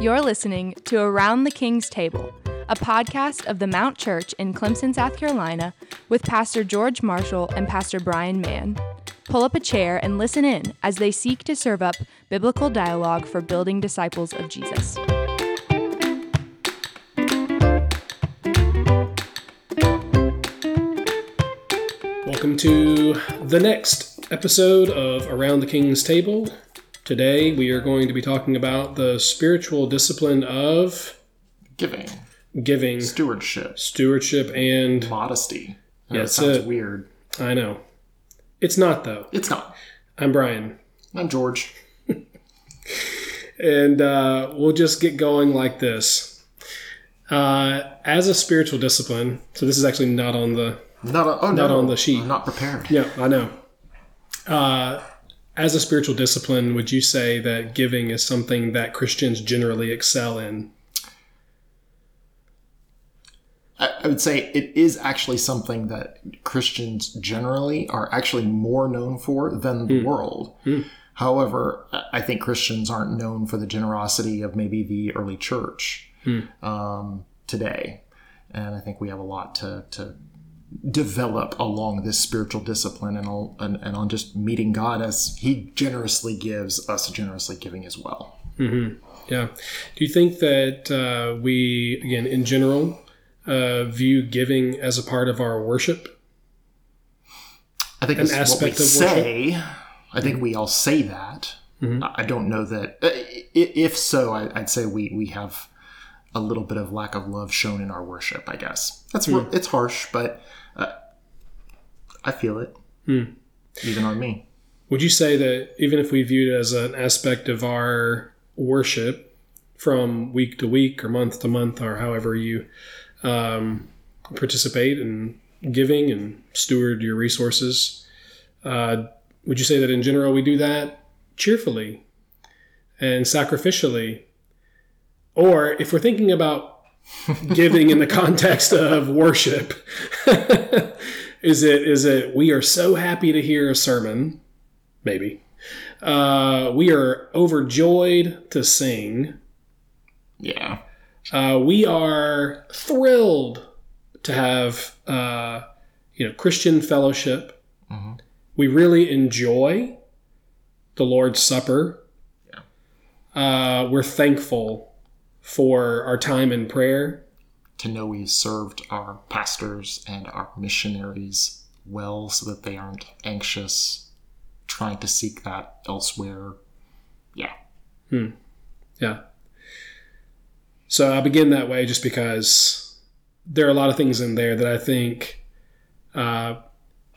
You're listening to Around the King's Table, a podcast of the Mount Church in Clemson, South Carolina, with Pastor George Marshall and Pastor Brian Mann. Pull up a chair and listen in as they seek to serve up biblical dialogue for building disciples of Jesus. Welcome to the next episode of Around the King's Table. Today we are going to be talking about the spiritual discipline of Giving, giving, stewardship, stewardship, and modesty. Yeah, it sounds a- weird. I know. It's not, though. It's not. I'm Brian. I'm George. And uh, we'll just get going like this. Uh, as a spiritual discipline, so this is actually not on the Not, a, oh, Not no, on the sheet. I'm not prepared. Yeah, I know. Uh, as a spiritual discipline, would you say that giving is something that Christians generally excel in? I, would say it is actually something that Christians generally are actually more known for than the hmm. world. Hmm. However, I- think Christians aren't known for the generosity of maybe the early church hmm. um, today. And I think we have a lot to, to develop along this spiritual discipline and, all, and, and on just meeting God as He generously gives, us generously giving as well. Yeah. Do you think that uh, we, again, in general, uh, view giving as a part of our worship? I think An it's what we aspect of say. I think we all say that. I I don't know that. uh, If so, I'd say we we have a little bit of lack of love shown in our worship. I guess that's where it's harsh, but uh, I feel it, even on me. Would you say that even if we viewed it as an aspect of our worship from week to week or month to month or however you um, participate in giving and steward your resources, uh, would you say that in general we do that cheerfully and sacrificially? Or if we're thinking about giving in the context of worship, is it is it we are so happy to hear a sermon maybe. Uh, we are overjoyed to sing. Yeah, Uh, we are thrilled to have uh, you know Christian fellowship. We really enjoy the Lord's Supper. Uh, we're thankful for our time in prayer. to know we served our pastors and our missionaries well, so that they aren't anxious, trying to seek that elsewhere. Yeah, Yeah. So I begin that way just because there are a lot of things in there that I think uh,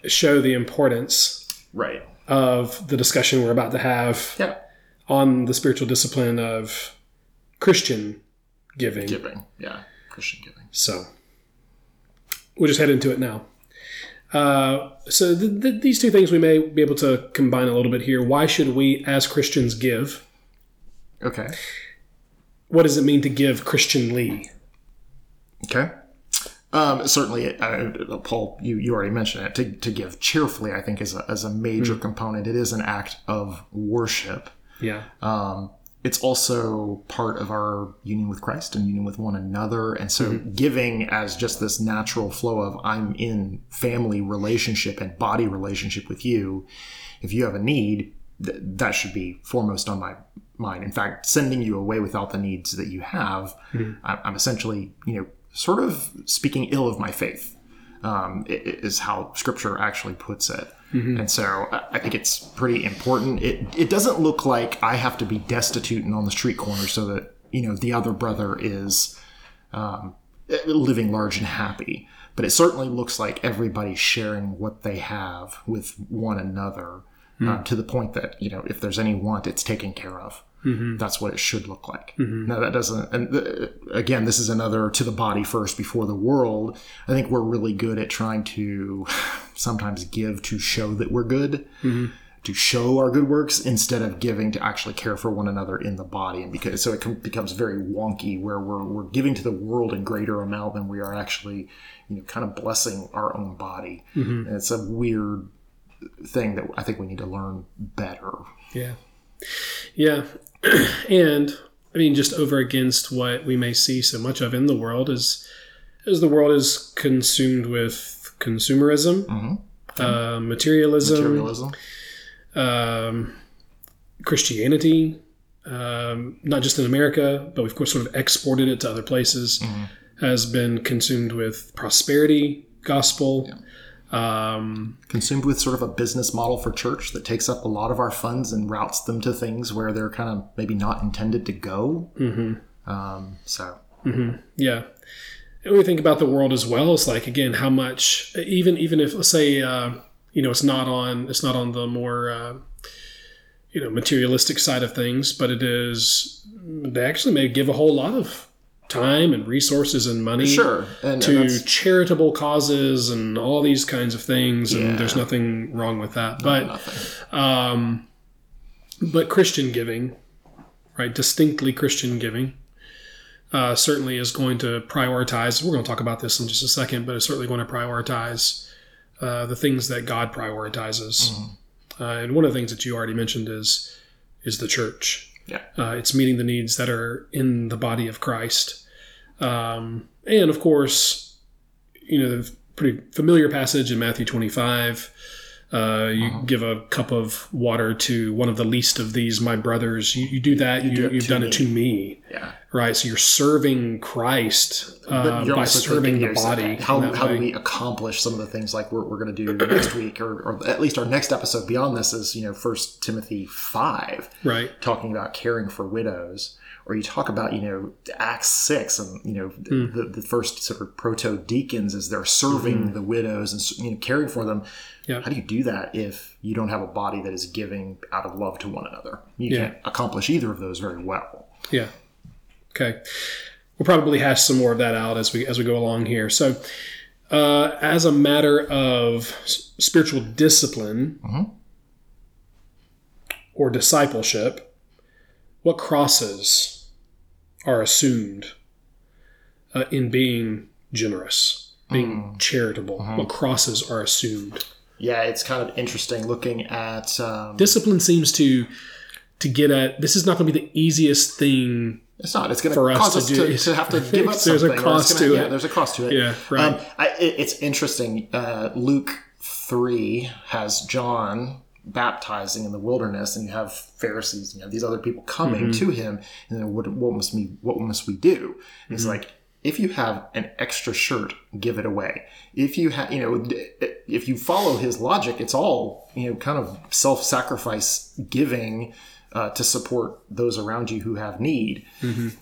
show the importance right. of the discussion we're about to have Yeah, on the spiritual discipline of Christian giving. giving. Yeah, Christian giving. So we'll just head into it now. Uh, so th- th- these two things we may be able to combine a little bit here. Why should we, as Christians, give? Okay. What does it mean to give Christianly? Okay. Um, certainly, uh, Paul, you, you already mentioned it. To, to give cheerfully, I think, is a, is a major component. It is an act of worship. Yeah. Um, it's also part of our union with Christ and union with one another. And so, mm-hmm. giving as just this natural flow of I'm in family relationship and body relationship with you. If you have a need, th- that should be foremost on my mind. In fact, sending you away without the needs that you have, mm-hmm. I- I'm essentially, you know, sort of speaking ill of my faith. Um, is how Scripture actually puts it. And so I think it's pretty important. It it doesn't look like I have to be destitute and on the street corner so that you know the other brother is um, living large and happy. But it certainly looks like everybody's sharing what they have with one another uh, to the point that you know if there's any want, it's taken care of. Mm-hmm. That's what it should look like. Mm-hmm. Now that doesn't. And th- again, this is another to the body first before the world. I think we're really good at trying to sometimes give to show that we're good, mm-hmm. to show our good works instead of giving to actually care for one another in the body. And because so it com- becomes very wonky where we're we're giving to the world in greater amount than we are actually, you know, kind of blessing our own body. And it's a weird thing that I think we need to learn better. Yeah. Yeah. and I mean, just over against what we may see so much of in the world is as the world is consumed with consumerism, uh, materialism, Materialism. um, Christianity, um, not just in America, but we've of course sort of exported it to other places, has been consumed with prosperity gospel. Um, Consumed with sort of a business model for church that takes up a lot of our funds and routes them to things where they're kind of maybe not intended to go. Mm-hmm. Um, so yeah. And we think about the world as well, it's like again how much even even if let's say uh, you know it's not on it's not on the more uh, you know materialistic side of things, but it is they actually may give a whole lot of time and resources and money sure, and, and to that's- charitable causes and all these kinds of things, and there's nothing wrong with that. But um, but Christian giving, right? Distinctly Christian giving, uh, certainly is going to prioritize. We're going to talk about this in just a second, but it's certainly going to prioritize uh, the things that God prioritizes. Uh, and one of the things that you already mentioned is is the church. Yeah. Uh, it's meeting the needs that are in the body of Christ. Um, and of course, you know, the pretty familiar passage in Matthew 25. Uh, you Uh-huh. give a cup of water to one of the least of these, my brothers. You, you do that, you, do it you've to done me. it to me. Yeah. Right? So you're serving Christ uh, you're by serving the body. How, how do we accomplish some of the things like we're, we're going to do next week, or, or at least our next episode beyond this is you know First Timothy five, Right. talking about caring for widows, or you talk about you know Acts six, and you know Hmm. the, the first sort of proto deacons as they're serving the widows and you know caring for them. Yeah. How do you do that if you don't have a body that is giving out of love to one another? You Yeah. can't accomplish either of those very well. Yeah. Okay. We'll probably hash some more of that out as we as we go along here. So, uh, as a matter of spiritual discipline or discipleship, what crosses are assumed uh, in being generous, being charitable? What crosses are assumed? Yeah, it's kind of interesting looking at um, Discipline seems to to get at this is not going to be the easiest thing It's not. It's going to us cause to us do to, to have to give up There's a something. or it's cost gonna- to yeah, it. There's a cost to it. Yeah, right. Um, I, it, it's interesting. Uh, Luke three has John baptizing in the wilderness, and you have Pharisees, and you have these other people coming Mm-hmm. to him, and then what, what must we what must we do? And Mm-hmm. He's like. If you have an extra shirt, give it away. If you have, you know, if you follow his logic, it's all, you know, kind of self-sacrifice giving uh, to support those around you who have need.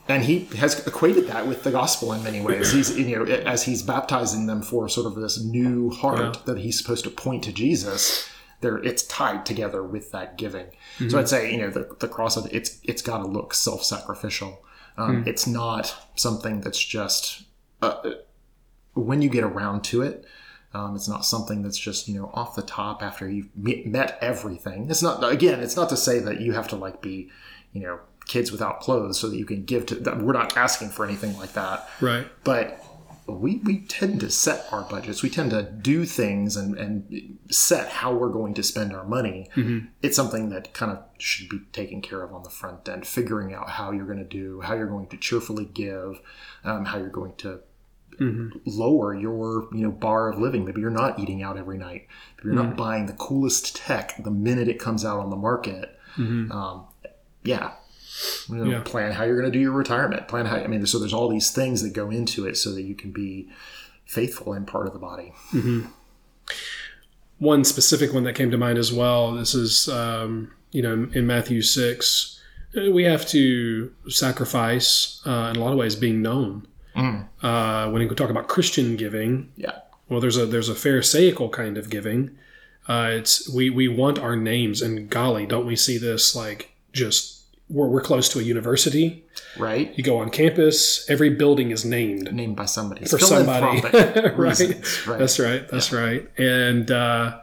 And he has equated that with the gospel in many ways. He's, you know, as he's baptizing them for sort of this new heart that he's supposed to point to Jesus. There, it's tied together with that giving. So I'd say, you know, the, the cross of it's it's got to look self-sacrificial. Um, It's not something that's just uh, when you get around to it. Um, it's not something that's just you know off the top after you've met everything. It's not again. It's not to say that you have to like be, you know, kids without clothes so that you can give to. That we're not asking for anything like that. Right. But we we tend to set our budgets. We tend to do things and and set how we're going to spend our money. It's something that kind of should be taken care of on the front end. Figuring out how you're going to do, how you're going to cheerfully give, um, how you're going to lower your you know bar of living. Maybe you're not eating out every night. Maybe you're not buying the coolest tech the minute it comes out on the market. Um, yeah. You know, Yeah. Plan how you're going to do your retirement. Plan how I mean. So there's all these things that go into it so that you can be faithful and part of the body. one specific one that came to mind as well. This is, um, you know, in Matthew 6, uh, we have to sacrifice, uh, in a lot of ways, being known. Uh, when you talk about Christian giving, Yeah. well, there's a there's a Pharisaical kind of giving. Uh, it's we we want our names, and golly, don't we see this like just we're we're close to a university. Right. You go on campus, every building is named Named by somebody. for somebody. Philanthropic right. right. That's right. That's right. And uh,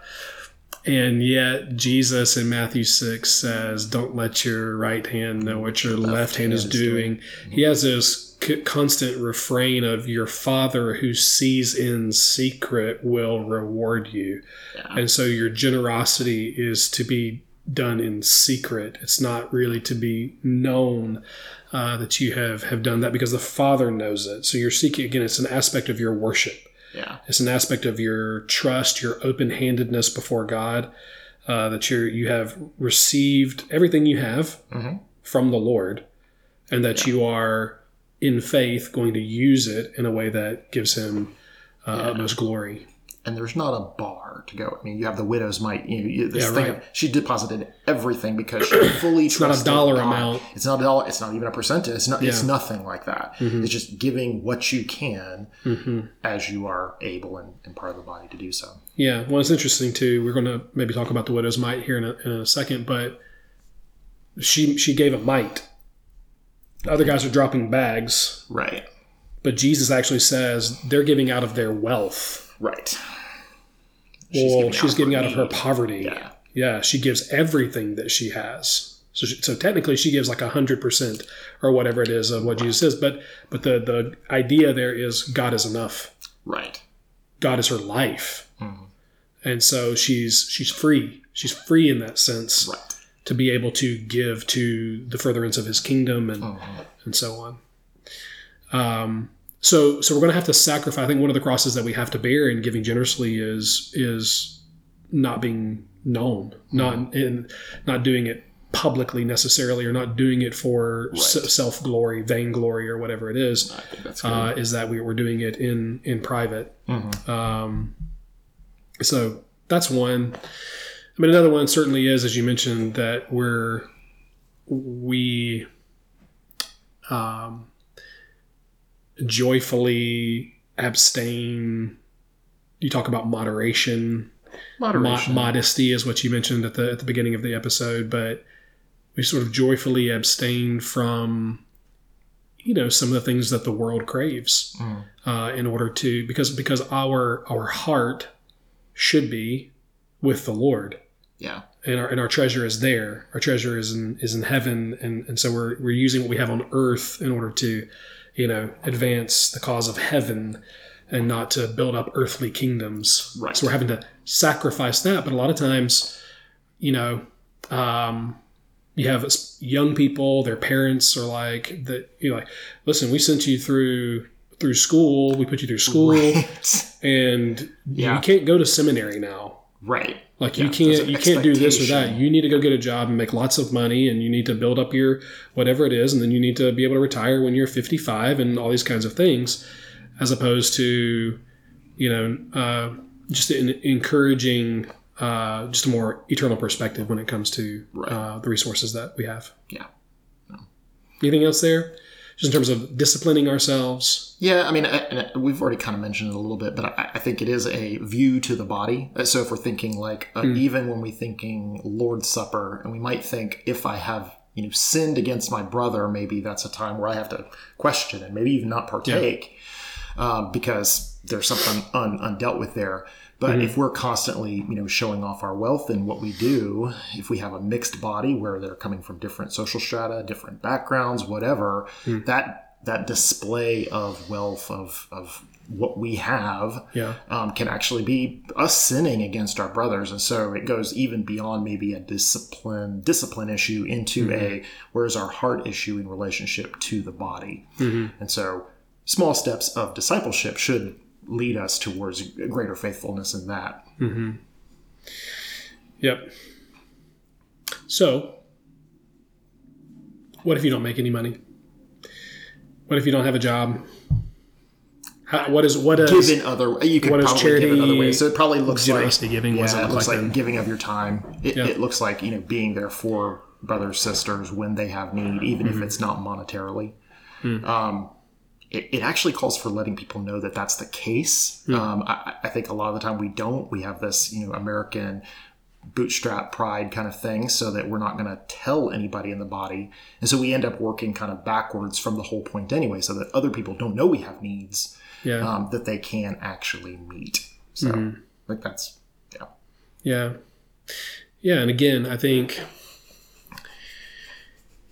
and yet Jesus in Matthew six says, "Don't let your right hand know what your left, hand is hand is doing." He has this c- constant refrain of, "Your Father who sees in secret will reward you." And so your generosity is to be done in secret. It's not really to be known uh, that you have have done that because the Father knows it. So you're seeking again. It's an aspect of your worship. Yeah. It's an aspect of your trust, your open handedness before God. Uh, that you you have received everything you have Mhm. from the Lord, and that you are in faith going to use it in a way that gives Him uh, utmost glory. And there's not a bar to go. I mean, you have the widow's mite. You know, you, this Yeah, thing. right. Of, she deposited everything because she fully not a dollar God. amount. It's not a dollar. It's not even a percentage. It's not. It's nothing like that. It's just giving what you can hmm as you are able and, and part of the body to do so. Yeah, well, it's interesting too. We're going to maybe talk about the widow's mite here in a, in a second, but she she gave a mite. The other guys are dropping bags, Right. but Jesus actually says they're giving out of their wealth. Right. Well, she's giving out of her poverty. Yeah. Yeah, she gives everything that she has. So, she, so technically, she gives like hundred percent or whatever it is of what Jesus says. But but the the idea there is God is enough. Right. God is her life, Mm-hmm. and so she's she's free. She's free in that sense Right. to be able to give to the furtherance of His kingdom and Mhm. and so on. Um, so so we're going to have to sacrifice. I think one of the crosses that we have to bear in giving generously is is not being known, not in not doing it publicly necessarily, or not doing it for Right. self glory, vainglory, or whatever it is. I think that's good. Uh, is that we, we're doing it in in private. Mhm. Um, so that's one. I mean, another one certainly is, as you mentioned, that we're we um, joyfully abstain. You talk about moderation. Mo- Moderation. modesty is what you mentioned at the at the beginning of the episode, but we sort of joyfully abstain from you know some of the things that the world craves Mm. uh, in order to because because our our heart should be with the Lord yeah. and our and our treasure is there. Our treasure is in is in heaven, and and so we're we're using what we have on earth in order to, you know, advance the cause of heaven, and not to build up earthly kingdoms. Right. So we're having to sacrifice that. But a lot of times, you know, um, you have young people. Their parents are like that. You know, like, listen, we sent you through through school. We put you through school, Right. and Yeah. you can't go to seminary now. Right. Like Yeah, you can't you can't do this or that. You need to go get a job and make lots of money and you need to build up your whatever it is and then you need to be able to retire when you're 55 and all these kinds of things as opposed to you know uh, just in, encouraging uh, just a more eternal perspective when it comes to Right. uh, the resources that we have. Yeah. Anything else there? Just in terms of disciplining ourselves. Yeah, I mean, I- we've already kind of mentioned it a little bit, but I, I think it is a view to the body. Uh, So if we're thinking like, uh, even when we're thinking Lord's Supper, and we might think if I have you know sinned against my brother, maybe that's a time where I have to question and maybe even not partake um, because there's something un, undealt with there. But mm-hmm. if we're constantly, you know, showing off our wealth in what we do, if we have a mixed body where they're coming from different social strata, different backgrounds, whatever, hmm. that that display of wealth of of what we have Yeah. um, can actually be us sinning against our brothers, and so it goes even beyond maybe a discipline discipline issue into mm-hmm. a where's our heart issue in relationship to the body, mm-hmm. and so small steps of discipleship should lead us towards greater faithfulness in that. Yep. So, what if you don't make any money? What if you don't have a job? How, what is what is Given other, you could what probably give it other charity, ways. So it probably looks like giving? Yeah, it it looks like like giving of your time. It, Yeah. it looks like you know being there for brothers sisters when they have need, even Mm-hmm. if it's not monetarily. Hmm. Um, it, it actually calls for letting people know that that's the case. Hmm. Um, I, I think a lot of the time we don't. We have this you know American bootstrap pride kind of thing, so that we're not going to tell anybody in the body, and so we end up working kind of backwards from the whole point anyway, so that other people don't know we have needs yeah um, that they can actually meet. So, Mm-hmm. like that's yeah, yeah yeah and again I think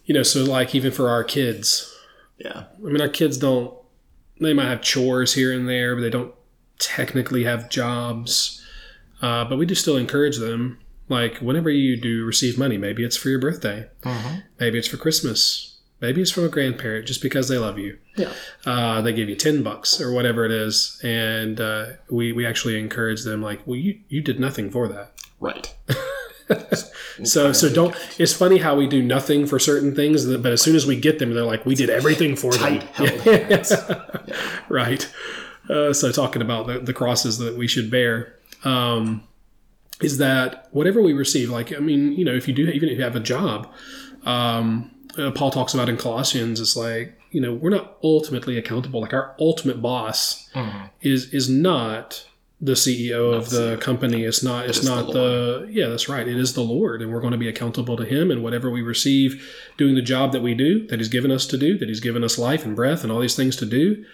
you know so like even for our kids yeah, I mean, our kids don't, they might have chores here and there, but they don't technically have jobs. Uh, but we do still encourage them Like whenever you do receive money, maybe it's for your birthday, Uh-huh. maybe it's for Christmas, maybe it's from a grandparent just because they love you. Yeah. Uh, they give you ten bucks or whatever it is, and uh, we we actually encourage them like, well, you you did nothing for that. Right. So so don't. It's funny how we do nothing for certain things, but as soon as we get them, they're like, we did everything for them. Tight held hands. right. Uh, so talking about the, the crosses that we should bear, um, is that whatever we receive, like I mean, you know, if you do, even if you have a job, um, uh, Paul talks about in Colossians, it's like you know we're not ultimately accountable. Like our ultimate boss Mhm. is is not the CEO of the company. It's not. It's the not the, Yeah, that's right. It is the Lord, and we're going to be accountable to Him. And whatever we receive, doing the job that we do, that He's given us to do, that He's given us life and breath and all these things to do,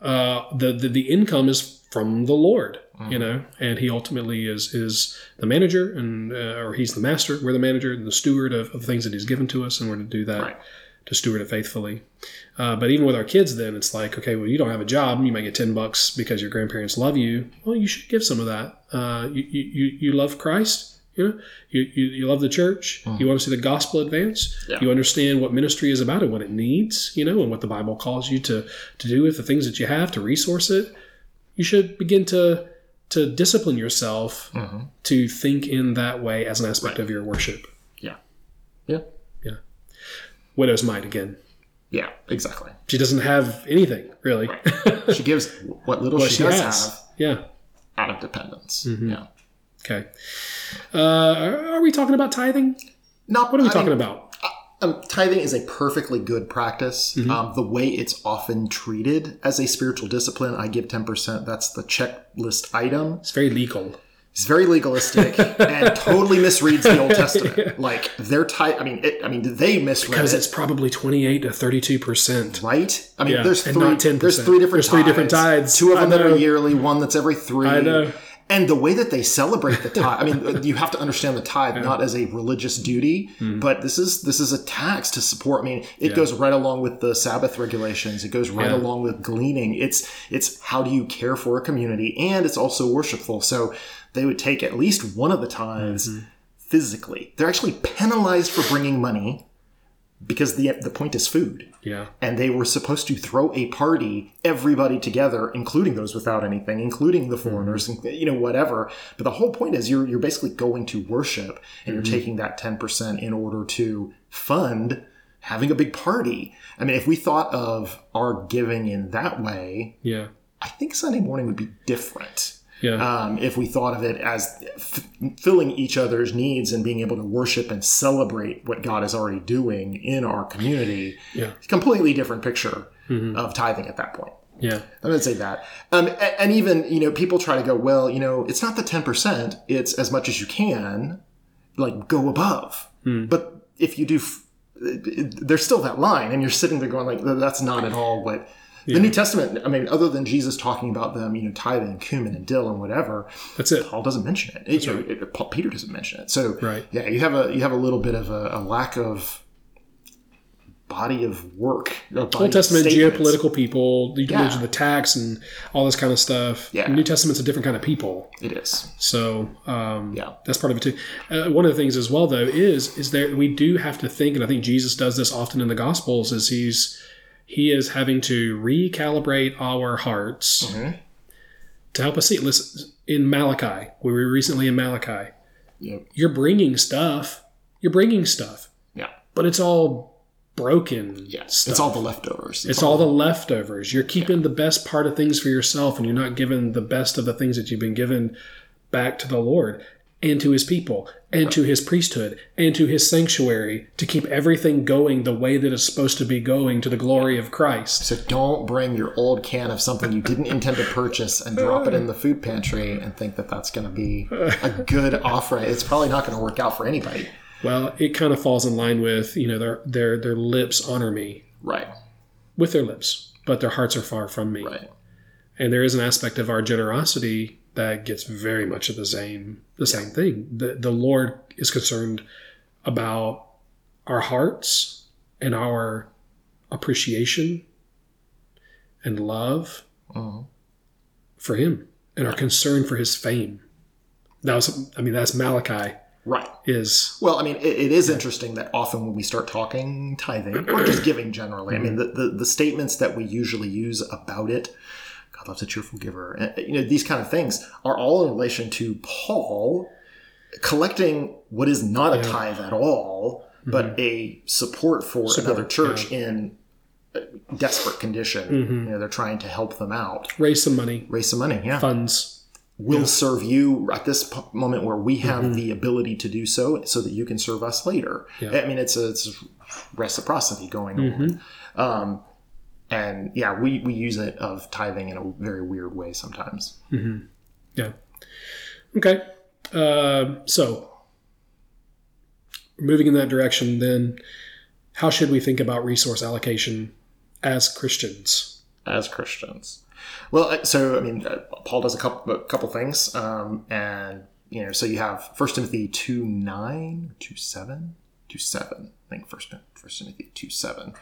uh, the, the the income is from the Lord. You know, and He ultimately is is the manager, and uh, or He's the master. We're the manager and the steward of, of things that He's given to us, and we're to do that Right. To steward it faithfully. Uh, but even with our kids, then it's like, okay, well, you don't have a job, you might get ten bucks because your grandparents love you. Well, you should give some of that. Uh, you, you you love Christ. You know, you, you, you love the church. You want to see the gospel advance. Yeah. You understand what ministry is about and what it needs. You know, and what the Bible calls you to to do with the things that you have to resource it. You should begin to to discipline yourself Mhm. to think in that way as an aspect Right. of your worship. Yeah. Yeah. Widow's mite again. Yeah. Exactly. She doesn't have anything really. She gives what little what she, she does has. have Yeah. out of dependence. Mm-hmm. Yeah. Okay. Uh, are we talking about tithing? Not What are we I talking mean, about? Um, tithing is a perfectly good practice. Mm-hmm. Um, the way it's often treated as a spiritual discipline, I give 10%. That's the checklist item. It's very legal. It's very legalistic and totally misreads the Old Testament. Like their tithe, I mean, it, I mean, they misread Because it, it's probably 28 to 32 percent. right? I mean, Yeah, there's and three. not 10%. There's three different. There's three different tithes. Two of them that are yearly. One that's every three. I know. And the way that they celebrate the tithe, I mean, you have to understand the tithe not as a religious duty, Hmm. but this is this is a tax to support. I mean, it goes right along with the Sabbath regulations. It goes right Yeah. along with gleaning. It's it's how do you care for a community, and it's also worshipful. So they would take at least one of the tithes Mm-hmm. physically. They're actually penalized for bringing money because the the point is food. Yeah. and they were supposed to throw a party everybody together including those without anything including the foreigners and you know whatever. But the whole point is you're you're basically going to worship and you're mm-hmm. taking that 10% in order to fund having a big party. I mean if we thought of our giving in that way Yeah. i think sunday morning would be different Yeah. um, if we thought of it as f- filling each other's needs and being able to worship and celebrate what God is already doing in our community, Yeah. completely different picture of tithing at that point. yeah. I'm going to say that. Um, and even, you know, people try to go, well, you know, it's not the 10%, it's as much as you can, like go above. But if you do, f- there's still that line, and you're sitting there going, like, that's not at all what. The New Testament, I mean, other than Jesus talking about them, you know, tithing, cumin and dill and whatever, That's it. Paul doesn't mention it. It- you know, it- Paul, Peter doesn't mention it. So, Right. yeah, you have a you have a little bit of a, a lack of body of work. body Old Testament geopolitical people. You can Yeah. mention the tax and all this kind of stuff. Yeah. New Testament's a different kind of people. It is. So um, Yeah. that's part of it too. Uh, one of the things as well, though, is is there we do have to think, and I think Jesus does this often in the Gospels, is he's he is having to recalibrate our hearts Mhm. to help us see. Listen, in Malachi, we were recently in Malachi. Yep. You're bringing stuff. You're bringing stuff, Yeah. but it's all broken. Yeah. stuff. It's all the leftovers. It's all the leftovers. You're keeping the best part of things for yourself, and you're not giving the best of the things that you've been given back to the Lord and to His people and to His priesthood and to His sanctuary to keep everything going the way that it's supposed to be going to the glory of Christ. So don't bring your old can of something you didn't intend to purchase and drop it in the food pantry and think that that's going to be a good offering. It's probably not going to work out for anybody. Well, it kind of falls in line with you know their their their lips honor me Right. with their lips, but their hearts are far from me. Right. and there is an aspect of our generosity that gets very much of the same the same thing the, the lord is concerned about our hearts and our appreciation and love Mhm. for him and our concern for his fame that was i mean that's malachi Right. is Well, I mean, it, it is interesting that often when we start talking tithing or just giving generally, I mean, the, the, the statements that we usually use about it, God loves a cheerful giver, and, uh, you know, these kind of things are all in relation to Paul collecting what is not a tithe at all, but mm-hmm. a support for another church in a desperate condition. Mm-hmm. You know, they're trying to help them out, raise some money, raise some money. Yeah. Funds. will serve you at this moment where we have mm-hmm. the ability to do so so that you can serve us later. I mean it's a, it's a reciprocity going on. Um, and yeah we, we use it of tithing in a very weird way sometimes Yeah. Okay. Uh, so, moving in that direction, then, how should we think about resource allocation as Christians? as christians well uh, so i mean uh, paul does a couple a couple things um, and you know so you have first timothy 2 9 2 7 2 7 i think first first timothy 2 7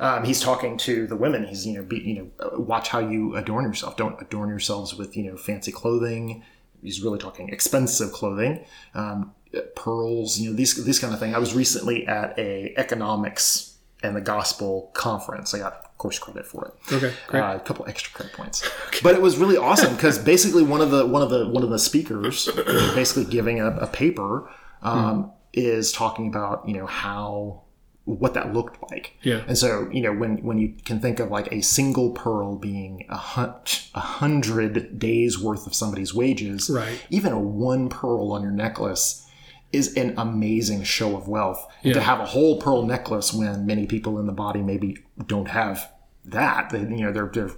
um, he's talking to the women. He's you know be, you know uh, watch how you adorn yourself. Don't adorn yourselves with you know fancy clothing. He's really talking expensive clothing um, pearls you know these these kind of thing. I was recently at a economics and the gospel conference. I got course credit for it. Okay, great. uh, a couple extra credit points. But it was really awesome because basically one of the one of the one of the speakers, basically giving a, a paper, um, is talking about you know how what that looked like. Yeah. And so you know when when you can think of like a single pearl being a, hun- a hundred days worth of somebody's wages, Right. Even a one pearl on your necklace. Is an amazing show of wealth. And to have a whole pearl necklace when many people in the body maybe don't have that, they, you know, their their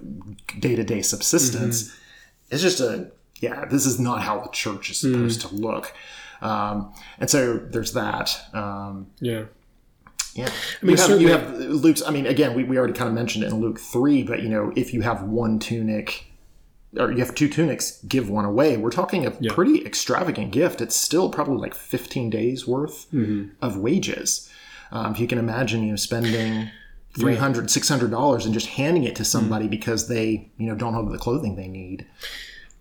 day to day subsistence. Mm-hmm. It's just a yeah. This is not how the church is supposed mm-hmm. to look. Um, and so there's that. Um, Yeah. yeah, I mean, you have you have Luke's. I mean, again, we, we already kind of mentioned it in Luke three, but you know, if you have one tunic. Or you have two tunics, give one away. We're talking a pretty extravagant gift. It's still probably like 15 days worth of wages. Um, if you can imagine, you know, spending 300 600 dollars and just handing it to somebody because they, you know, don't have the clothing they need.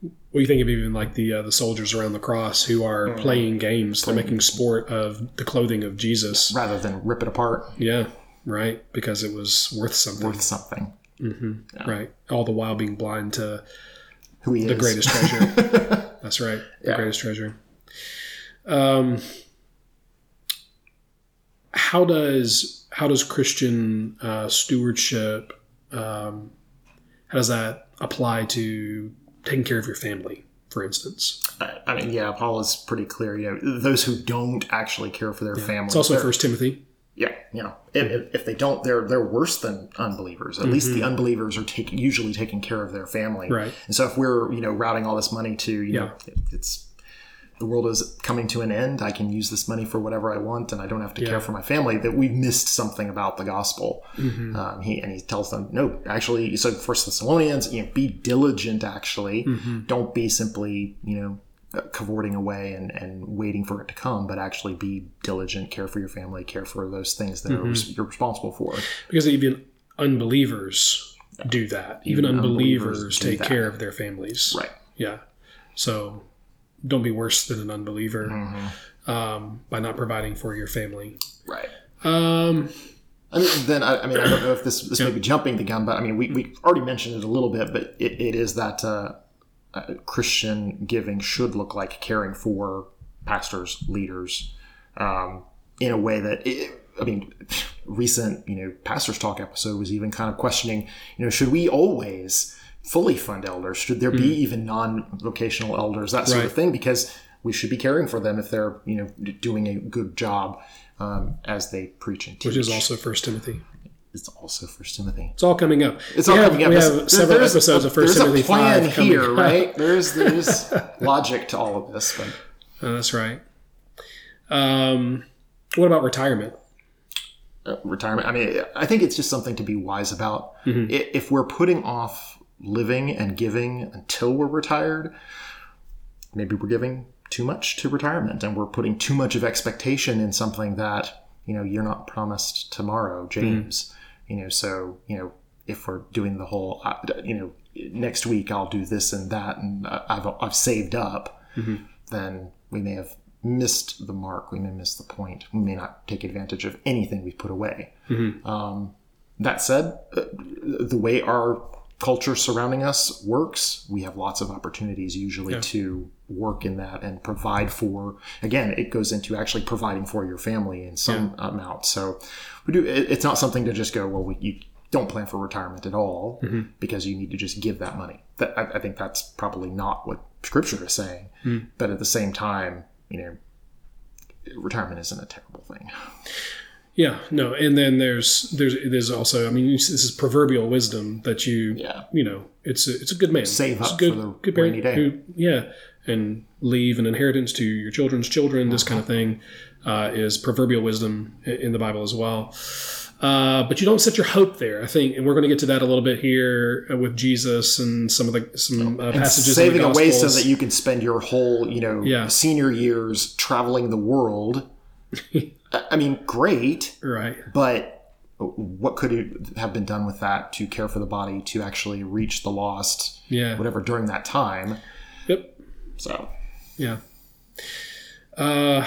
Well, you think of even like the uh, the soldiers around the cross who are Mm-hmm. playing games. They're making sport of the clothing of Jesus. rather than rip it apart Yeah. Right. Because it was worth something. Worth something. Right. All the while being blind to Who he the is. greatest treasure. That's right. The Yeah. greatest treasure. Um, how does how does Christian uh, stewardship um, how does that apply to taking care of your family, for instance? I mean, yeah, Paul is pretty clear. You know, those who don't actually care for their family. It's also First Timothy. yeah, you know, if, if- they don't, they're they're worse than unbelievers. At least the unbelievers are taking usually taking care of their family. Mm-hmm. Right. And so if we're you know routing all this money to you know it's the world is coming to an end. I can use this money for whatever I want, and I don't have to care for my family. That we've missed something about the gospel. Mm-hmm. Um, he and he tells them, no, actually. So First Thessalonians, you know, be diligent. Actually, Mm-hmm. don't be simply you know cavorting away and, and waiting for it to come, but actually be diligent, care for your family, care for those things that are, Mm-hmm. you're responsible for. Because even unbelievers do that. Even, Even unbelievers, unbelievers take that. care of their families. Right. Yeah. So don't be worse than an unbeliever Mm-hmm. um, by not providing for your family. Right. Um, I mean, then I, I mean, I don't know if this this may be jumping the gun, but I mean, we we already mentioned it a little bit, but it, it is that uh, uh, Christian giving should look like caring for pastors, leaders, um, in a way that it, I mean, recent you know pastors talk episode was even kind of questioning, you know, should we always fully fund elders? Should there be even non-vocational elders? That sort of thing, because we should be caring for them if they're you know doing a good job um, as they preach and teach. which is also First Timothy. It's also First Timothy. It's all coming up. It's we all have, coming up. We There's- have several there's episodes of First there's Timothy a plan here, up. right? There's there's logic to all of this, but Uh, that's right. Um, what about retirement? uh, retirement. I mean, I think it's just something to be wise about. Mm-hmm. If we're putting off living and giving until we're retired, maybe we're giving too much to retirement, and we're putting too much of expectation in something that you know you're not promised tomorrow, James. You know, so you know if we're doing the whole, uh, you know, next week I'll do this and that, and I- I've I've saved up, then we may have missed the mark. We may miss the point. We may not take advantage of anything we've put away. Um, that said, uh, the way our culture surrounding us works, we have lots of opportunities usually to work in that and provide for. Again, it goes into actually providing for your family in some amount. So we do. It, it's not something to just go. Well, we, you don't plan for retirement at all mm-hmm. because you need to just give that money. That I, I think that's probably not what Scripture is saying. Mm. But at the same time, you know, retirement isn't a terrible thing. Yeah, no, and then there's there's there's also I mean this is proverbial wisdom that you Yeah. you know it's a, it's a good man Save It's a up good for the good rainy day. who yeah and leave an inheritance to your children's children this kind of thing uh, is proverbial wisdom in the Bible as well. Uh, but you don't set your hope there, I think, and we're going to get to that a little bit here uh, with Jesus and some of the some uh, passages. saving in the away so that you can spend your whole, you know, Yeah. senior years traveling the world. I mean, great, right. but what could it have been done with that to care for the body to actually reach the lost, Yeah. whatever during that time? Yep. So Yeah. Uh,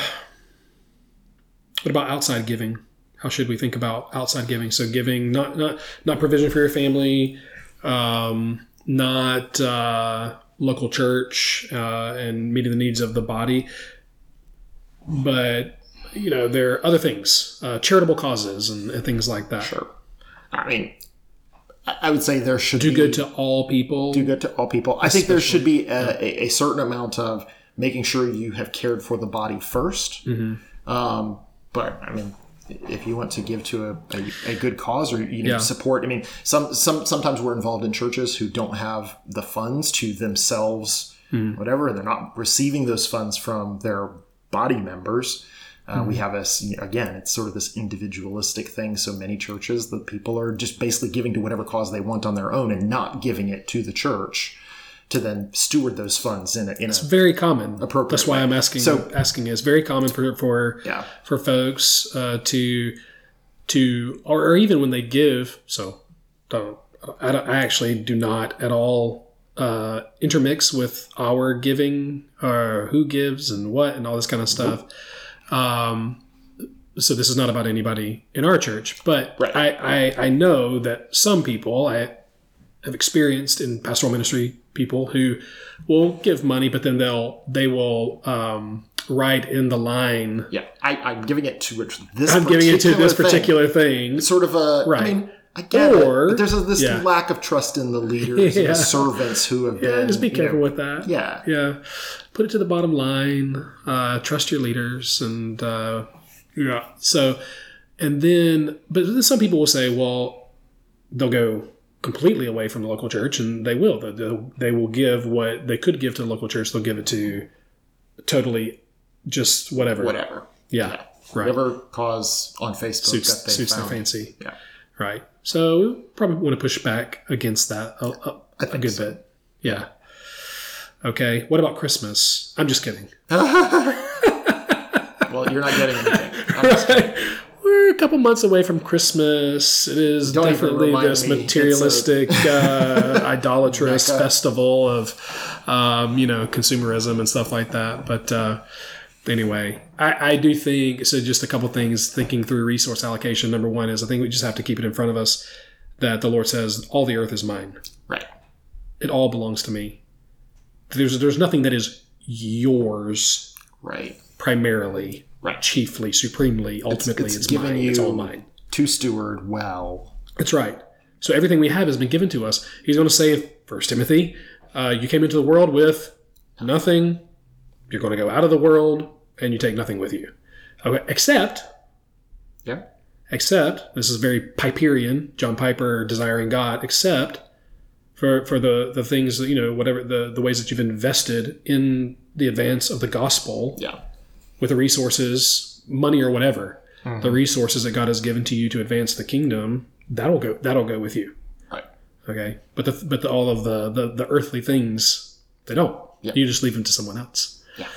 what about outside giving? How should we think about outside giving? So giving not not not provision for your family, um, not uh, local church uh, and meeting the needs of the body, but you know there are other things, uh, charitable causes and, and things like that. sure. I mean, I would say there should Do be good to all people. do good to all people. I think there should be a, a, a certain amount of making sure you have cared for the body 1st Mm-hmm. Um, but I mean, if you want to give to a, a, a good cause or you know Yeah. support, I mean, some some sometimes we're involved in churches who don't have the funds to themselves, Hmm. whatever, and they're not receiving those funds from their body members. Uh, Hmm. We have a again, it's sort of this individualistic thing. So many churches, the people are just basically giving to whatever cause they want on their own and not giving it to the church to then steward those funds in a, in a very common. Appropriate That's why way. I'm asking. So- asking is very common for for yeah for folks uh, to to or, or even when they give. So don't I, don't, I actually do not at all uh, intermix with our giving or who gives and what and all this kind of stuff. Um, so this is not about anybody in our church, but Right. I, I I know that some people I have experienced in pastoral ministry people who will give money, but then they'll they will um, write in the line. yeah I, I'm giving it to which this I'm giving it to this thing. particular thing. sort of a Right. I mean I get Or- it, but there's a, this yeah. lack of trust in the leaders and the servants who have Yeah, been just be you know, careful with that. yeah Yeah, put it to the bottom line. Uh, trust your leaders, and uh, yeah. So, and then, but then some people will say, well, they'll go completely away from the local church, and they will. They, they'll- they will give what they could give to the local church. They'll give it to totally just whatever. whatever Yeah, Yeah. right. whatever cause on Facebook suits that they suits their fancy. Yeah. Right. So we probably want to push back against that a, a, a think good so. bit. Yeah. Okay. What about Christmas? I'm just kidding. Well, you're not getting anything. I'm just kidding. We're a couple months away from Christmas. It is Don't definitely this me. It's a- materialistic, uh, idolatrous Mecca. festival of, um, you know, consumerism and stuff like that. But uh, anyway, I, I do think so. Just a couple things thinking through resource allocation. Number one is I think we just have to keep it in front of us that the Lord says, "All the earth is mine. right. It all belongs to me." There's there's nothing that is yours Right. primarily, Right. chiefly, supremely, ultimately. it's It's, given mine. it's all mine. To steward well. That's right. So everything we have has been given to us. He's going to say, First Timothy, uh, you came into the world with nothing. You're going to go out of the world, and you take nothing with you. Okay, except, Yeah. except this is very Piperian, John Piper desiring God. Except for for the the things that you know, whatever the the ways that you've invested in the advance of the gospel Yeah. with the resources, money or whatever, mm-hmm. the resources that God has given to you to advance the kingdom, that'll go that'll go with you. Right. Okay, but the but the, all of the, the the earthly things they don't. Yeah. You just leave them to someone else. Yeah.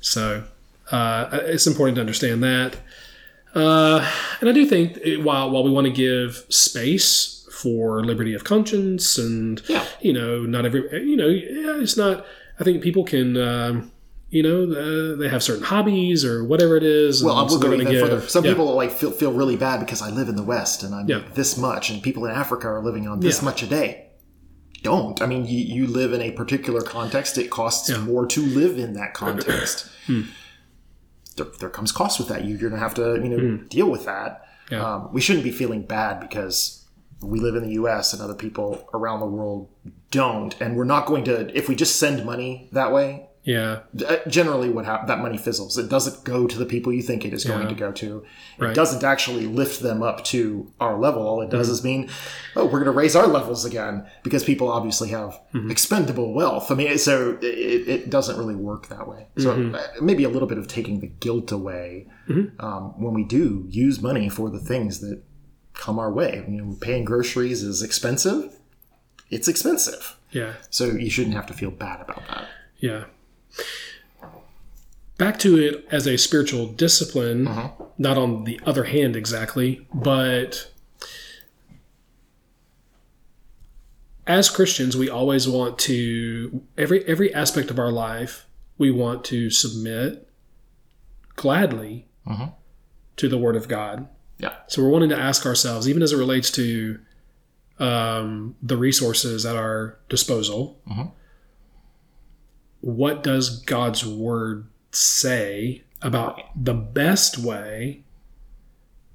So uh, it's important to understand that. Uh, and I do think it, while while we want to give space for liberty of conscience and Yeah. you know not every you know it's not. I think people can um, you know, uh, they have certain hobbies or whatever it is. Well, and we'll go even gonna further. Some yeah. people like feel, feel really bad because I live in the West and I Yeah. make this much, and people in Africa are living on this Yeah. much a day. Don't. I mean, you, you live in a particular context. It costs Yeah. more to live in that context. Hmm. There, there comes cost with that. You, you're going to have to, you know, deal with that. Yeah. Um, we shouldn't be feeling bad because we live in the U.S. and other people around the world don't, and we're not going to. If we just send money that way, Yeah. uh, generally what hap- that money fizzles. It doesn't go to the people you think it is going Yeah. to go to. It Right. doesn't actually lift them up to our level. All it does is mean oh we're going to raise our levels again because people obviously have expendable wealth. I mean so it, it doesn't really work that way. So uh, maybe a little bit of taking the guilt away um, when we do use money for the things that come our way. You know paying groceries is expensive. It's expensive. Yeah. so you shouldn't have to feel bad about that. Yeah. Back to it as a spiritual discipline, uh-huh. not on the other hand exactly, but as Christians, we always want to every every aspect of our life we want to submit gladly mm-hmm. to the Word of God. yeah. So we're wanting to ask ourselves, even as it relates to um, the resources at our disposal, mm-hmm. What does God's word say about the best way?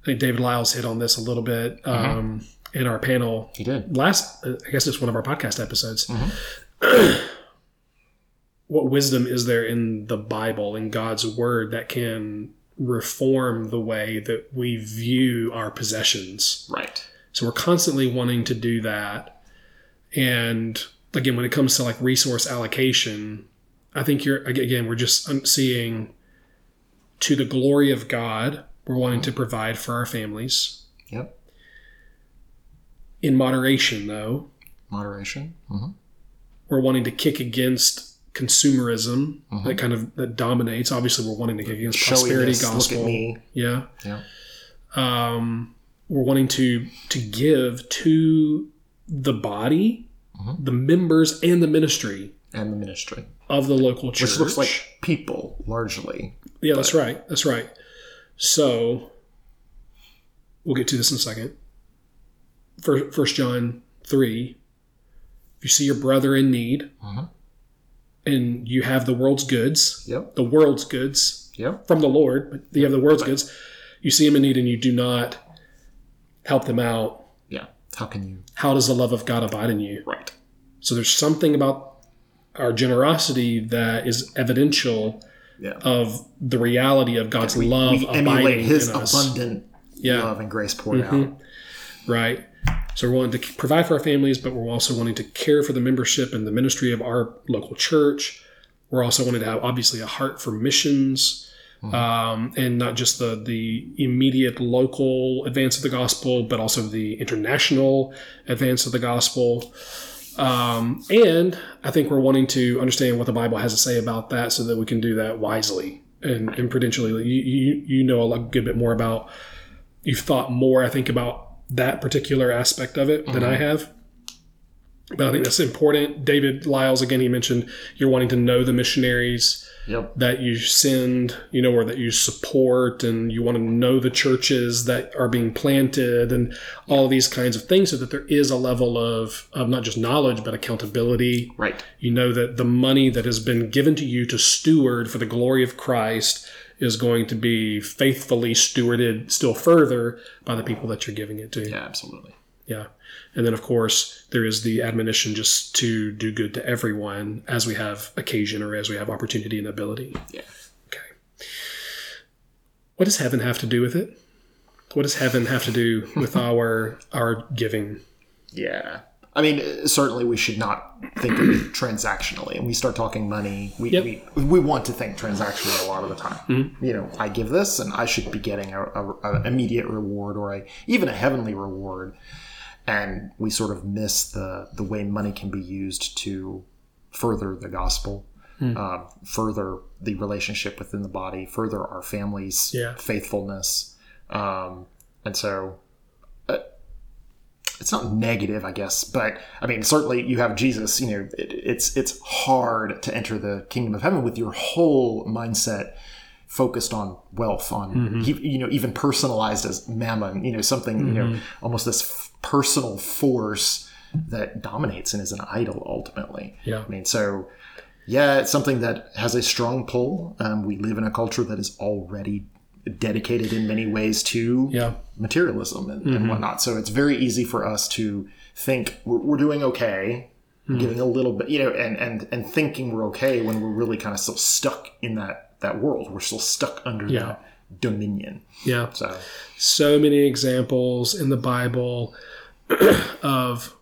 I think David Lyles hit on this a little bit mm-hmm. um, in our panel he did last. Uh, I guess it's one of our podcast episodes. Mm-hmm. what wisdom is there in the Bible, in God's word, that can reform the way that we view our possessions? right So we're constantly wanting to do that. And again, when it comes to like resource allocation, I think you're again, we're just seeing to the glory of God, we're wanting to provide for our families Yep. in moderation, though. Moderation. hmm We're wanting to kick against consumerism that kind of that dominates. Obviously, we're wanting to kick against prosperity gospel. Look at me. Yeah. Yeah. um, we're wanting to to give to the body, the members, and the ministry And the ministry, of the local church. which looks like people largely. yeah, that's right. That's right. So we'll get to this in a second. First, John three. If you see your brother in need, Mhm. and you have the world's goods, Yep. the world's goods, Yep. from the Lord, but you have the world's goods. You see him in need and you do not help them out. Yeah. How can you? How does the love of God abide in you? Right. So there's something about our generosity that is evidential Yeah. of the reality of God's we, love we abiding His in us. abundant Yeah. love and grace poured Mhm. out. Right. So we're wanting to provide for our families, but we're also wanting to care for the membership and the ministry of our local church. We're also wanting to have obviously a heart for missions, um, and not just the the immediate local advance of the gospel, but also the international advance of the gospel. Um, and I think we're wanting to understand what the Bible has to say about that, so that we can do that wisely and, and prudentially. You, you you know a good bit more about. You've thought more, I think, about that particular aspect of it than I have. But I think that's important. David Lyles, again, he mentioned you're wanting to know the missionaries Yep. that you send, you know, or that you support, and you want to know the churches that are being planted, and all these kinds of things, so that there is a level of, of not just knowledge, but accountability. Right. You know that the money that has been given to you to steward for the glory of Christ is going to be faithfully stewarded still further by the people that you're giving it to. Yeah. Absolutely. Yeah. And then, of course, there is the admonition just to do good to everyone as we have occasion or as we have opportunity and ability. Yeah. Okay. What does heaven have to do with it? What does heaven have to do with our our giving? Yeah. I mean, certainly we should not think of it transactionally. And we start talking money, we, Yep. we, we want to think transactionally a lot of the time. Mm-hmm. You know, I give this and I should be getting a, a, a immediate reward or a, even a heavenly reward. And we sort of miss the, the way money can be used to further the gospel, uh, further the relationship within the body, further our family's Yeah. faithfulness. Um, and so uh, it's not negative, I guess, but I mean, certainly you have Jesus. You know, it, it's it's hard to enter the kingdom of heaven with your whole mindset focused on wealth, on he- you know, even personalized as mammon. You know, something you know, almost this personal force that dominates and is an idol ultimately. Yeah. I mean, so yeah, it's something that has a strong pull. Um, we live in a culture that is already dedicated in many ways to Yeah. materialism and, and whatnot. So it's very easy for us to think we're, we're doing okay, getting a little bit, you know, and, and, and thinking we're okay when we're really kind of still stuck in that, that world. We're still stuck under Yeah. that dominion. Yeah. So so many examples in the Bible of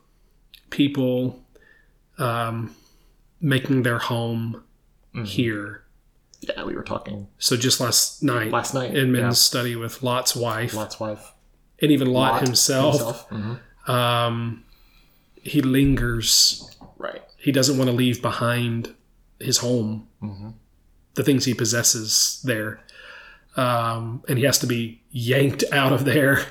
people um, making their home here. yeah, we were talking So just last night, last night. in men's yeah. study with Lot's wife, Lot's wife. and even Lot, Lot himself, Mhm. Um, he lingers. Right. He doesn't want to leave behind his home, the things he possesses there. Um, and he has to be yanked out of there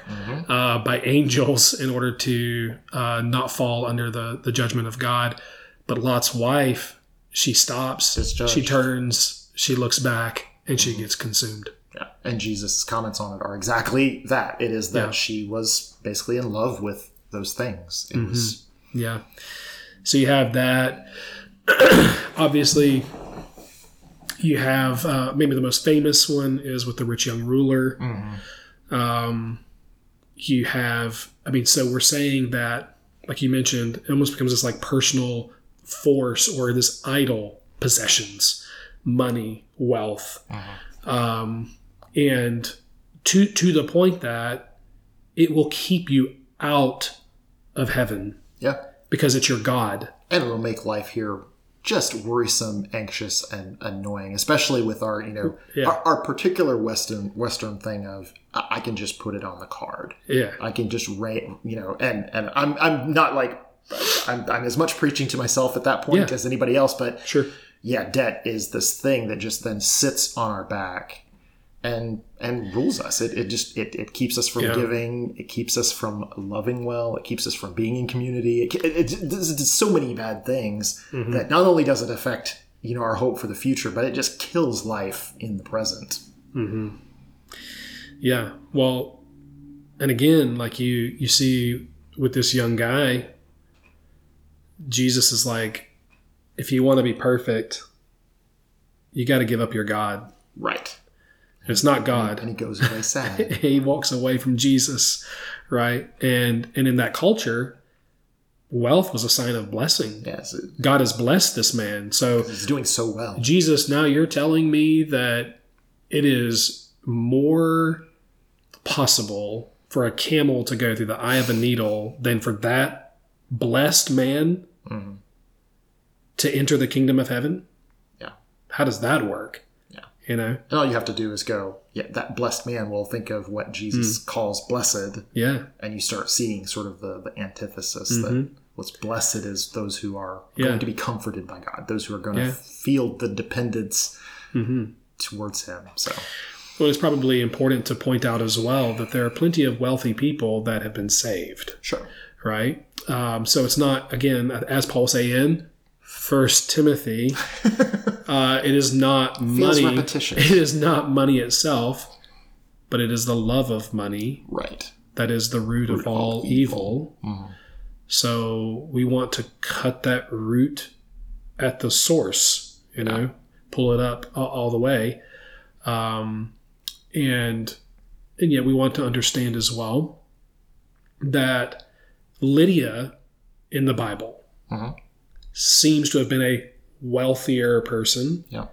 uh, by angels in order to uh, not fall under the, the judgment of God. But Lot's wife, she stops, she turns, she looks back, and she gets consumed. Yeah. And Jesus' comments on it are exactly that. It is that Yeah. she was basically in love with those things. It was Yeah. So you have that. Obviously, you have uh, maybe the most famous one is with the rich young ruler. Um, you have, I mean, so we're saying that, like you mentioned, it almost becomes this like personal force or this idol possessions, money, wealth, um, and to to the point that it will keep you out of heaven yeah. because it's your God. and it'll make life here just worrisome, anxious, and annoying. Especially with our, you know, Yeah. our, our particular Western Western thing of I, can just put it on the card. Yeah. I can just rate, you know, and and I'm I'm not like I'm, I'm as much preaching to myself at that point Yeah. as anybody else, but Sure. yeah, debt is this thing that just then sits on our back and and rules us. It, it just it, it keeps us from Yeah. giving. It keeps us from loving well. It keeps us from being in community. It, it, it, there's so many bad things Mm-hmm. that not only does it affect you know our hope for the future, but it just kills life in the present. Yeah. Well, and again, like you you see with this young guy, Jesus is like, if you want to be perfect, you got to give up your God. Right. It's not God. And he goes away sad. he walks away from Jesus, right? And and in that culture, wealth was a sign of blessing. yes, it- God has blessed this man. So he's doing so well. Jesus, now you're telling me that it is more possible for a camel to go through the eye of a needle than for that blessed man Mhm. to enter the kingdom of heaven? Yeah. How does that work? You know? And all you have to do is go, yeah, that blessed man will think of what Jesus Hmm. calls blessed, Yeah. and you start seeing sort of the, the antithesis that Mhm. what's blessed is those who are Yeah. going to be comforted by God, those who are going Yeah. to feel the dependence hmm towards Him. So, Well, it's probably important to point out as well that there are plenty of wealthy people that have been saved. sure. right? Um, so it's not again, as Paul say in First Timothy, uh, it is not money. It is not money itself, but it is the love of money Right. that is the root, of all evil. So we want to cut that root at the source. You know, pull it up all, all the way, um, and and yet we want to understand as well that Lydia in the Bible Mhm. Seems to have been a wealthier person. Yeah.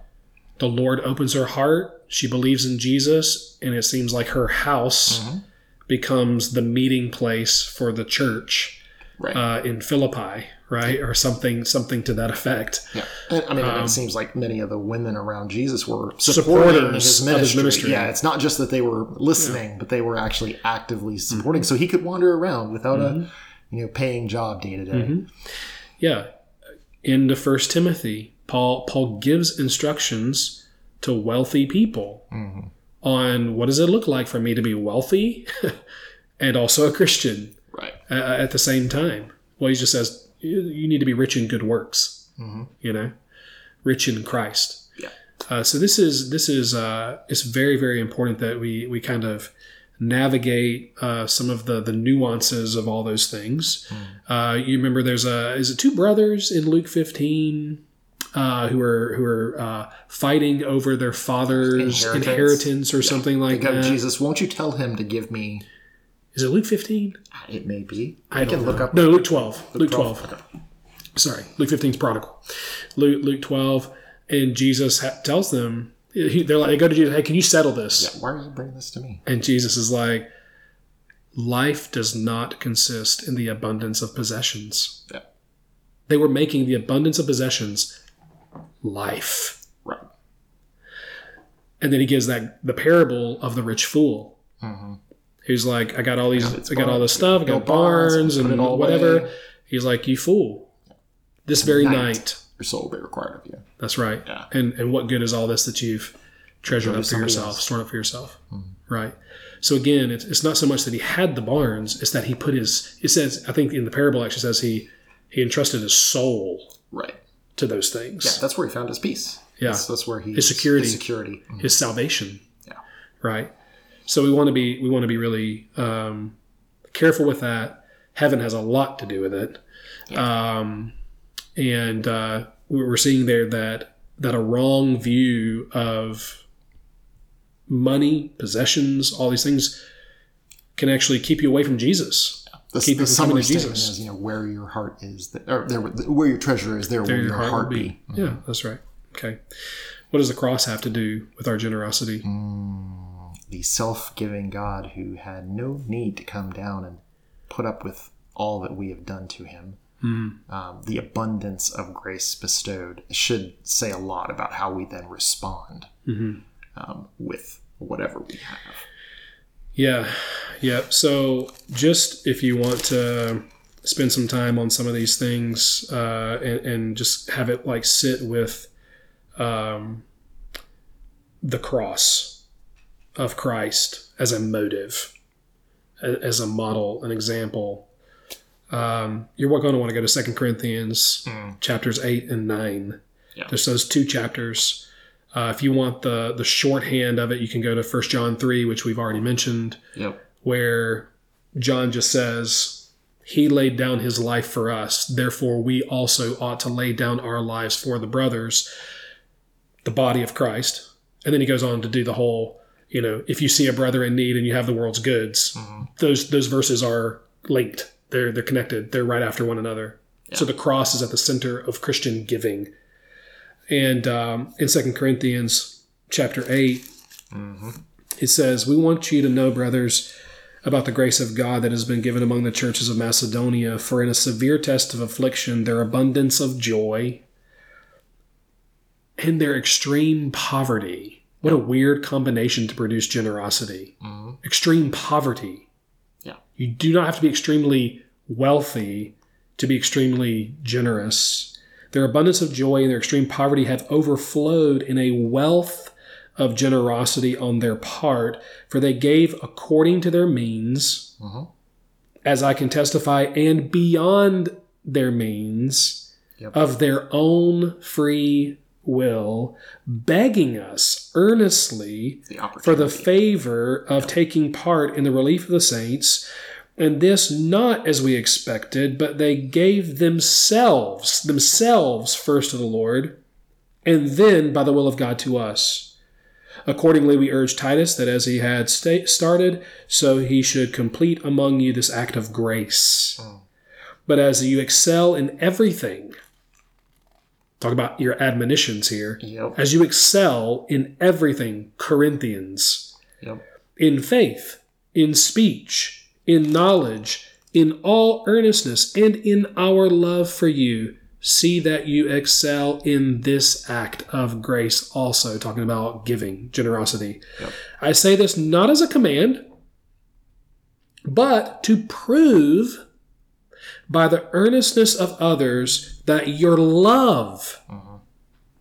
The Lord opens her heart. She believes in Jesus, and it seems like her house Mhm. becomes the meeting place for the church Right. uh, in Philippi, right, or something, something to that effect. yeah. And, I mean, um, it seems like many of the women around Jesus were Supporters supporting his of ministry. his ministry. Yeah, it's not just that they were listening, but they were actually actively Mm-hmm. supporting, so he could wander around without a you know paying job day to day. Mm-hmm. Yeah, into First Timothy, Paul Paul gives instructions to wealthy people Mm-hmm. on what does it look like for me to be wealthy and also a Christian. Right. uh, at the same time? Well, he just says you, need to be rich in good works. You know, rich in Christ. Yeah. Uh, so this is this is uh, it's very very important that we we kind of navigate uh, some of the the nuances of all those things. Uh, you remember there's a is it two brothers in Luke 15 uh, who are who are uh, fighting over their father's Inheritance. inheritance, or something like that. Jesus, won't you tell him to give me? Is it Luke 15? It may be. I I can look up. No, Luke 12. Luke 12. Okay. Sorry, Luke 15's prodigal. Luke Luke 12, and Jesus ha- tells them. He, they're like, they go to Jesus. Hey, can you settle this? Yeah, why are you bringing this to me? And Jesus is like, life does not consist in the abundance of possessions. Yeah. They were making the abundance of possessions life. Right. And then he gives that the parable of the rich fool. Mhm. He's like, I got all these, I got all this stuff, I got barns, barns and all whatever. away. He's like, you fool. This very Night. night. Your soul will be required of you. That's right. Yeah. And and what good is all this that you've treasured up for yourself, else. Stored up for yourself? Right. So again, it's, it's not so much that he had the barns; it's that he put his. It says, I think in the parable actually says he he entrusted his soul Right. to those things, Yeah, that's where he found his peace. Yeah. That's, that's where he His security. His security. Mhm. his salvation. Yeah. Right. So we want to be we want to be really um, careful with that. Heaven has a lot to do with it, um, and uh, we- we're seeing there that that a wrong view of money, possessions, all these things can actually keep you away from Jesus. The, Keep the it from coming summary to statement Jesus. is, you know, where your heart is, or there, where your treasure is, there, There will your heart, will be. Yeah, that's right. Okay. What does the cross have to do with our generosity? The self-giving God who had no need to come down and put up with all that we have done to him. Um, the abundance of grace bestowed should say a lot about how we then respond um, with whatever we have. Yeah, yeah. So, just if you want to spend some time on some of these things uh, and, and just have it like sit with um, the cross of Christ as a motive, as a model, an example. Um, you're going to want to go to Second Corinthians chapters eight and nine. Yeah. There's those two chapters. Uh, if you want the the shorthand of it, you can go to First John three, which we've already mentioned, Yep. where John just says, "He laid down his life for us; therefore we also ought to lay down our lives for the brothers, the body of Christ." And then he goes on to do the whole, you know, if you see a brother in need and you have the world's goods, those those verses are linked. They're they're connected. They're right after one another. So the cross is at the center of Christian giving. And um, in Second Corinthians chapter 8 it says, "We want you to know, brothers, about the grace of God that has been given among the churches of Macedonia. For in a severe test of affliction, their abundance of joy and their extreme poverty. What a weird combination to produce generosity. Extreme poverty. Yeah. You do not have to be extremely wealthy to be extremely generous. Their abundance of joy and their extreme poverty have overflowed in a wealth of generosity on their part, for they gave according to their means, uh-huh. as I can testify, and beyond their means Yep. of their own free will, begging us earnestly The for the favor of taking part in the relief of the saints, and this not as we expected, but they gave themselves, themselves first to the Lord, and then by the will of God to us. Accordingly, we urge Titus that as he had sta- started, so he should complete among you this act of grace. But as you excel in everything, talk about your admonitions here. Yep. As you excel in everything, Corinthians, Yep. in faith, in speech, in knowledge, in all earnestness, and in our love for you, see that you excel in this act of grace also, talking about giving, generosity. I say this not as a command, but to prove by the earnestness of others that your love, mm-hmm.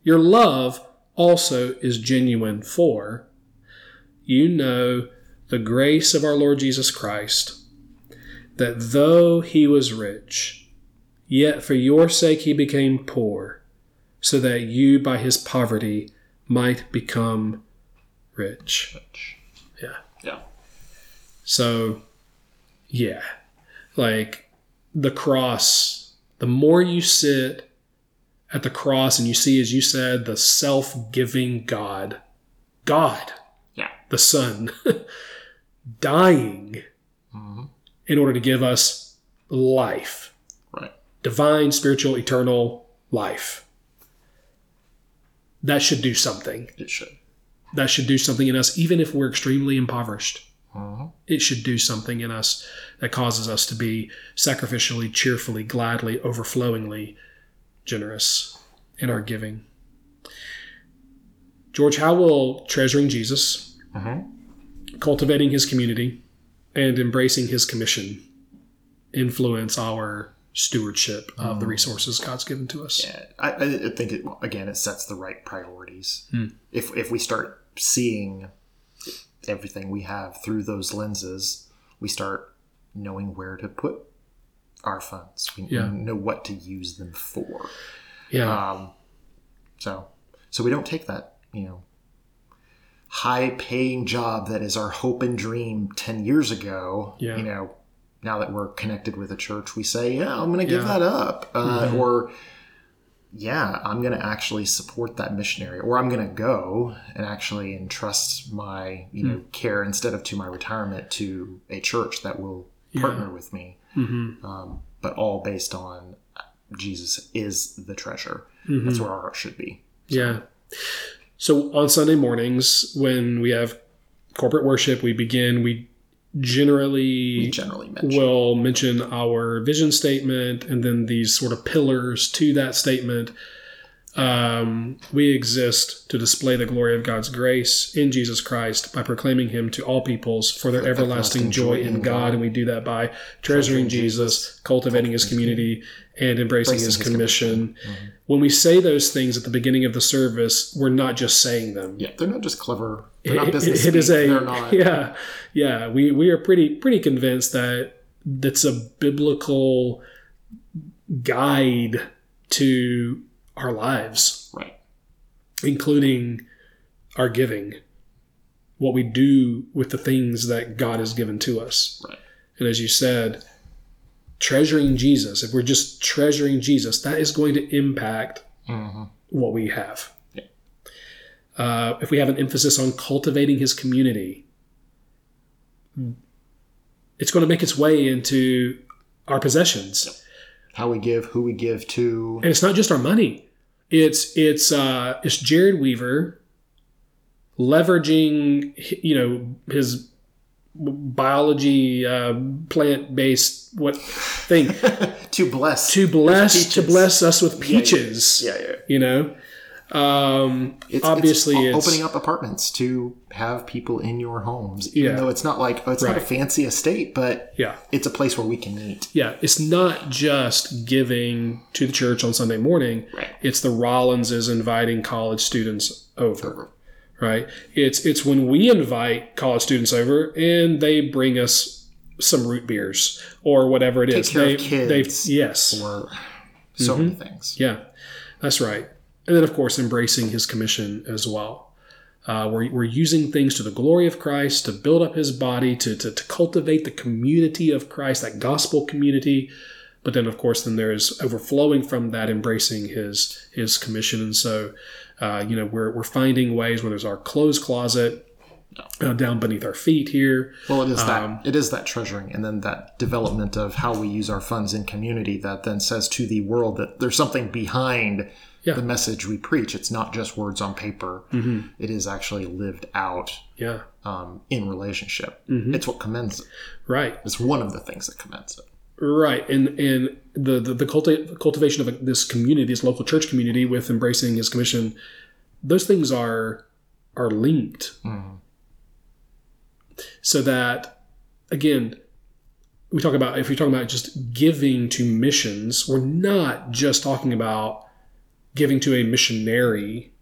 your love also is genuine for you know the grace of our Lord Jesus Christ, that though he was rich, yet for your sake he became poor, so that you by his poverty might become rich. Yeah. Yeah. So, yeah, like the cross, the more you sit at the cross and you see, as you said, the self giving God, God, Yeah. the Son, dying in order to give us life, Right. divine, spiritual, eternal life. That should do something. It should. That should do something in us, even if we're extremely impoverished. Mhm. It should do something in us that causes us to be sacrificially, cheerfully, gladly, overflowingly generous in our giving. George, how will treasuring Jesus, Mhm. Cultivating his community, and embracing his commission influence our stewardship of the resources God's given to us? Yeah, I, I I think it, again it sets the right priorities. Hmm. If if we start seeing everything we have through those lenses, we start knowing where to put our funds. We Yeah. know what to use them for. Yeah. Um, so so we don't take that you know high paying job that is our hope and dream 10 years ago Yeah. you know now that we're connected with a church we say yeah i'm gonna give Yeah. that up uh, or yeah i'm gonna actually support that missionary or i'm gonna go and actually entrust my you know care instead of to my retirement to a church that will partner with me hmm um, but all based on Jesus is the treasure. Mm-hmm. That's where our heart should be. Yeah. So on Sunday mornings, when we have corporate worship, we begin, we generally We generally mention. will mention our vision statement and then these sort of pillars to that statement. Um, we exist to display the glory of God's grace in Jesus Christ by proclaiming Him to all peoples for their everlasting, joy in God. And we do that by treasuring Jesus, cultivating His community, and embracing His Embracing His commission. Mm-hmm. When we say those things at the beginning of the service, we're not just saying them yeah, they're not just clever. They're not it, business it is a They're not. yeah yeah we we are pretty pretty convinced that that's a biblical guide to our lives Right. including our giving what we do with the things that god has given to us Right. and as you said treasuring jesus if we're just treasuring jesus that is going to impact hmm what we have. Yeah. Uh, if we have an emphasis on cultivating his community, it's going to make its way into our possessions, How we give, who we give to. and it's not just our money. It's it's uh, it's Jared Weaver leveraging you know his biology uh, plant based what thing to bless. to bless to bless us with peaches. yeah, yeah. You know, um, It's, obviously it's, it's, opening up apartments to have people in your homes, even Yeah. though it's not like oh, it's not a fancy estate, but yeah, it's a place where we can meet. yeah. It's not just giving to the church on Sunday morning. Right. It's the Rollinses inviting college students over. Right. It's it's when we invite college students over and they bring us some root beers or whatever it is. care they, of kids. They, yes. Or so Mm-hmm. many things. Yeah, that's right. And then, of course, embracing his commission as well. Uh, we're, we're using things to the glory of Christ to build up his body, to, to, to cultivate the community of Christ, that gospel community. But then, of course, then there's overflowing from that, embracing his his commission. And so, uh, you know, we're, we're finding ways where there's our clothes closet uh, down beneath our feet here. Well, it is Um, that it is that treasuring, and then that development of how we use our funds in community that then says to the world that there's something behind Yeah. the message we preach. It's not just words on paper; Mm-hmm. It is actually lived out Yeah, um, in relationship. Mm-hmm. It's what commends it. right. It's one of the things that commends it. Right, and and the the, the culti- cultivation of this community, this local church community, with embracing His commission, those things are are linked, mm-hmm. so that again, we talk about if you're talking about just giving to missions, we're not just talking about giving to a missionary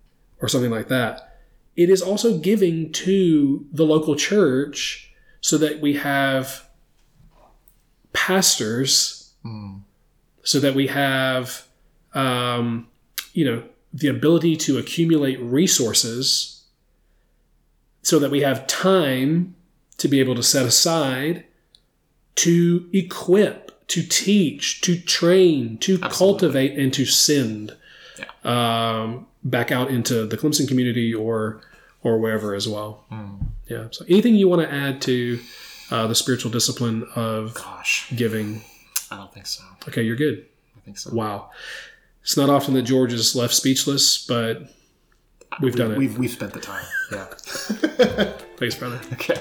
or something like that. It is also giving to the local church so that we have pastors so that we have, um, you know, the ability to accumulate resources so that we have time to be able to set aside to equip, to teach, to train, to cultivate, and to send um, back out into the Clemson community or or wherever as well. Yeah. So anything you want to add to uh, the spiritual discipline of Gosh, giving? I don't think so. Okay, you're good. I think so. Wow. It's not often that George is left speechless, but we've done it. We've we've spent the time. Yeah. Thanks, brother. Okay.